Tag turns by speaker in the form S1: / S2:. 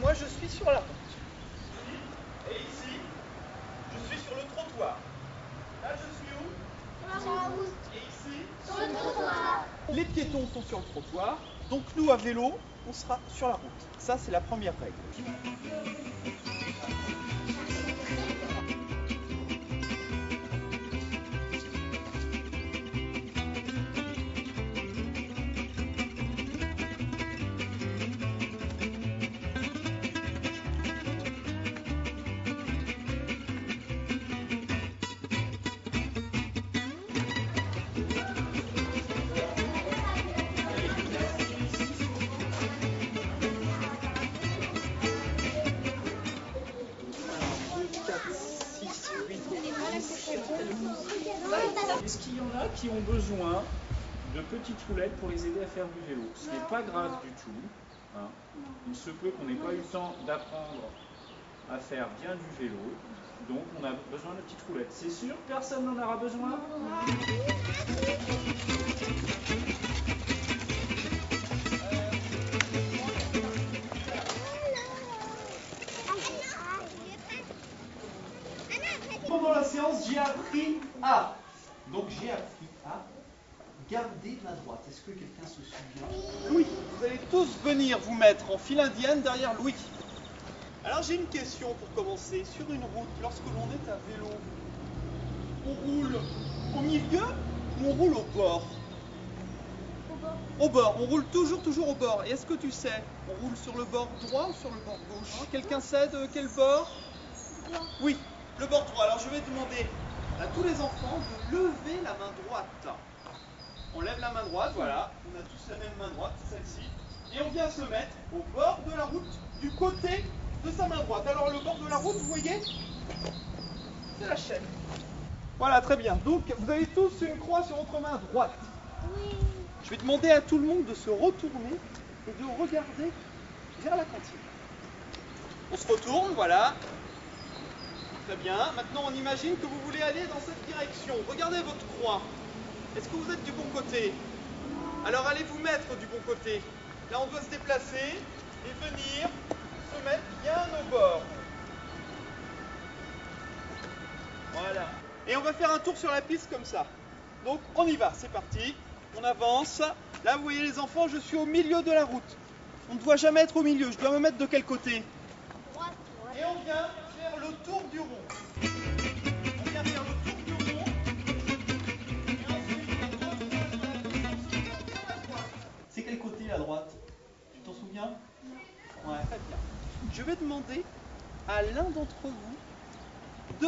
S1: moi je suis sur la route. Et ici, je suis sur le trottoir. Là, je suis où?
S2: Sur la route.
S1: Et ici?
S2: Sur le trottoir.
S1: Les piétons sont sur le trottoir, donc nous à vélo, on sera sur la route. Ça, c'est la première règle.
S3: Est-ce qu'il y en a qui ont besoin de petites roulettes pour les aider à faire du vélo? Ce n'est pas grave du tout. hein. Il se peut qu'on n'ait pas eu le temps d'apprendre à faire bien du vélo. Donc on a besoin de petites roulettes. C'est sûr Personne n'en aura besoin?
S1: Séance, j'ai appris à. Donc j'ai appris à garder la droite. Est-ce que quelqu'un se souvient? Louis, vous allez tous venir vous mettre en file indienne derrière Louis. Alors j'ai une question pour commencer. Sur une route, lorsque l'on est à vélo, on roule au milieu ou on roule au bord? Au bord. On roule toujours, toujours au bord. Et est-ce que tu sais, on roule sur le bord droit ou sur le bord gauche? Quelqu'un sait de quel bord? Oui, le bord droit. Alors je vais demander à tous les enfants de lever la main droite. On lève la main droite, voilà. On a tous la même main droite, celle-ci. Et on vient se mettre au bord de la route, du côté de sa main droite. Alors le bord de la route, vous voyez C'est la chaîne. Voilà, très bien. Donc vous avez tous une croix sur votre main droite.
S2: Oui.
S1: Je vais demander à tout le monde de se retourner et de regarder vers la cantine. On se retourne, voilà. Très bien. Maintenant, on imagine que vous voulez aller dans cette direction. Regardez votre croix. Est-ce que vous êtes du bon côté? Alors allez vous mettre du bon côté? Là, on doit se déplacer et venir se mettre bien au bord. Voilà. Et on va faire un tour sur la piste comme ça. Donc, on y va. C'est parti. On avance. Là, vous voyez les enfants, je suis au milieu de la route. On ne doit jamais être au milieu. Je dois me mettre de quel côté?
S2: Droite.
S1: et on vient faire le tour du rond. On vient faire le tour du rond. Et ensuite. C'est quel côté la droite? Tu t'en souviens? Ouais, très bien. Je vais demander à l'un d'entre vous de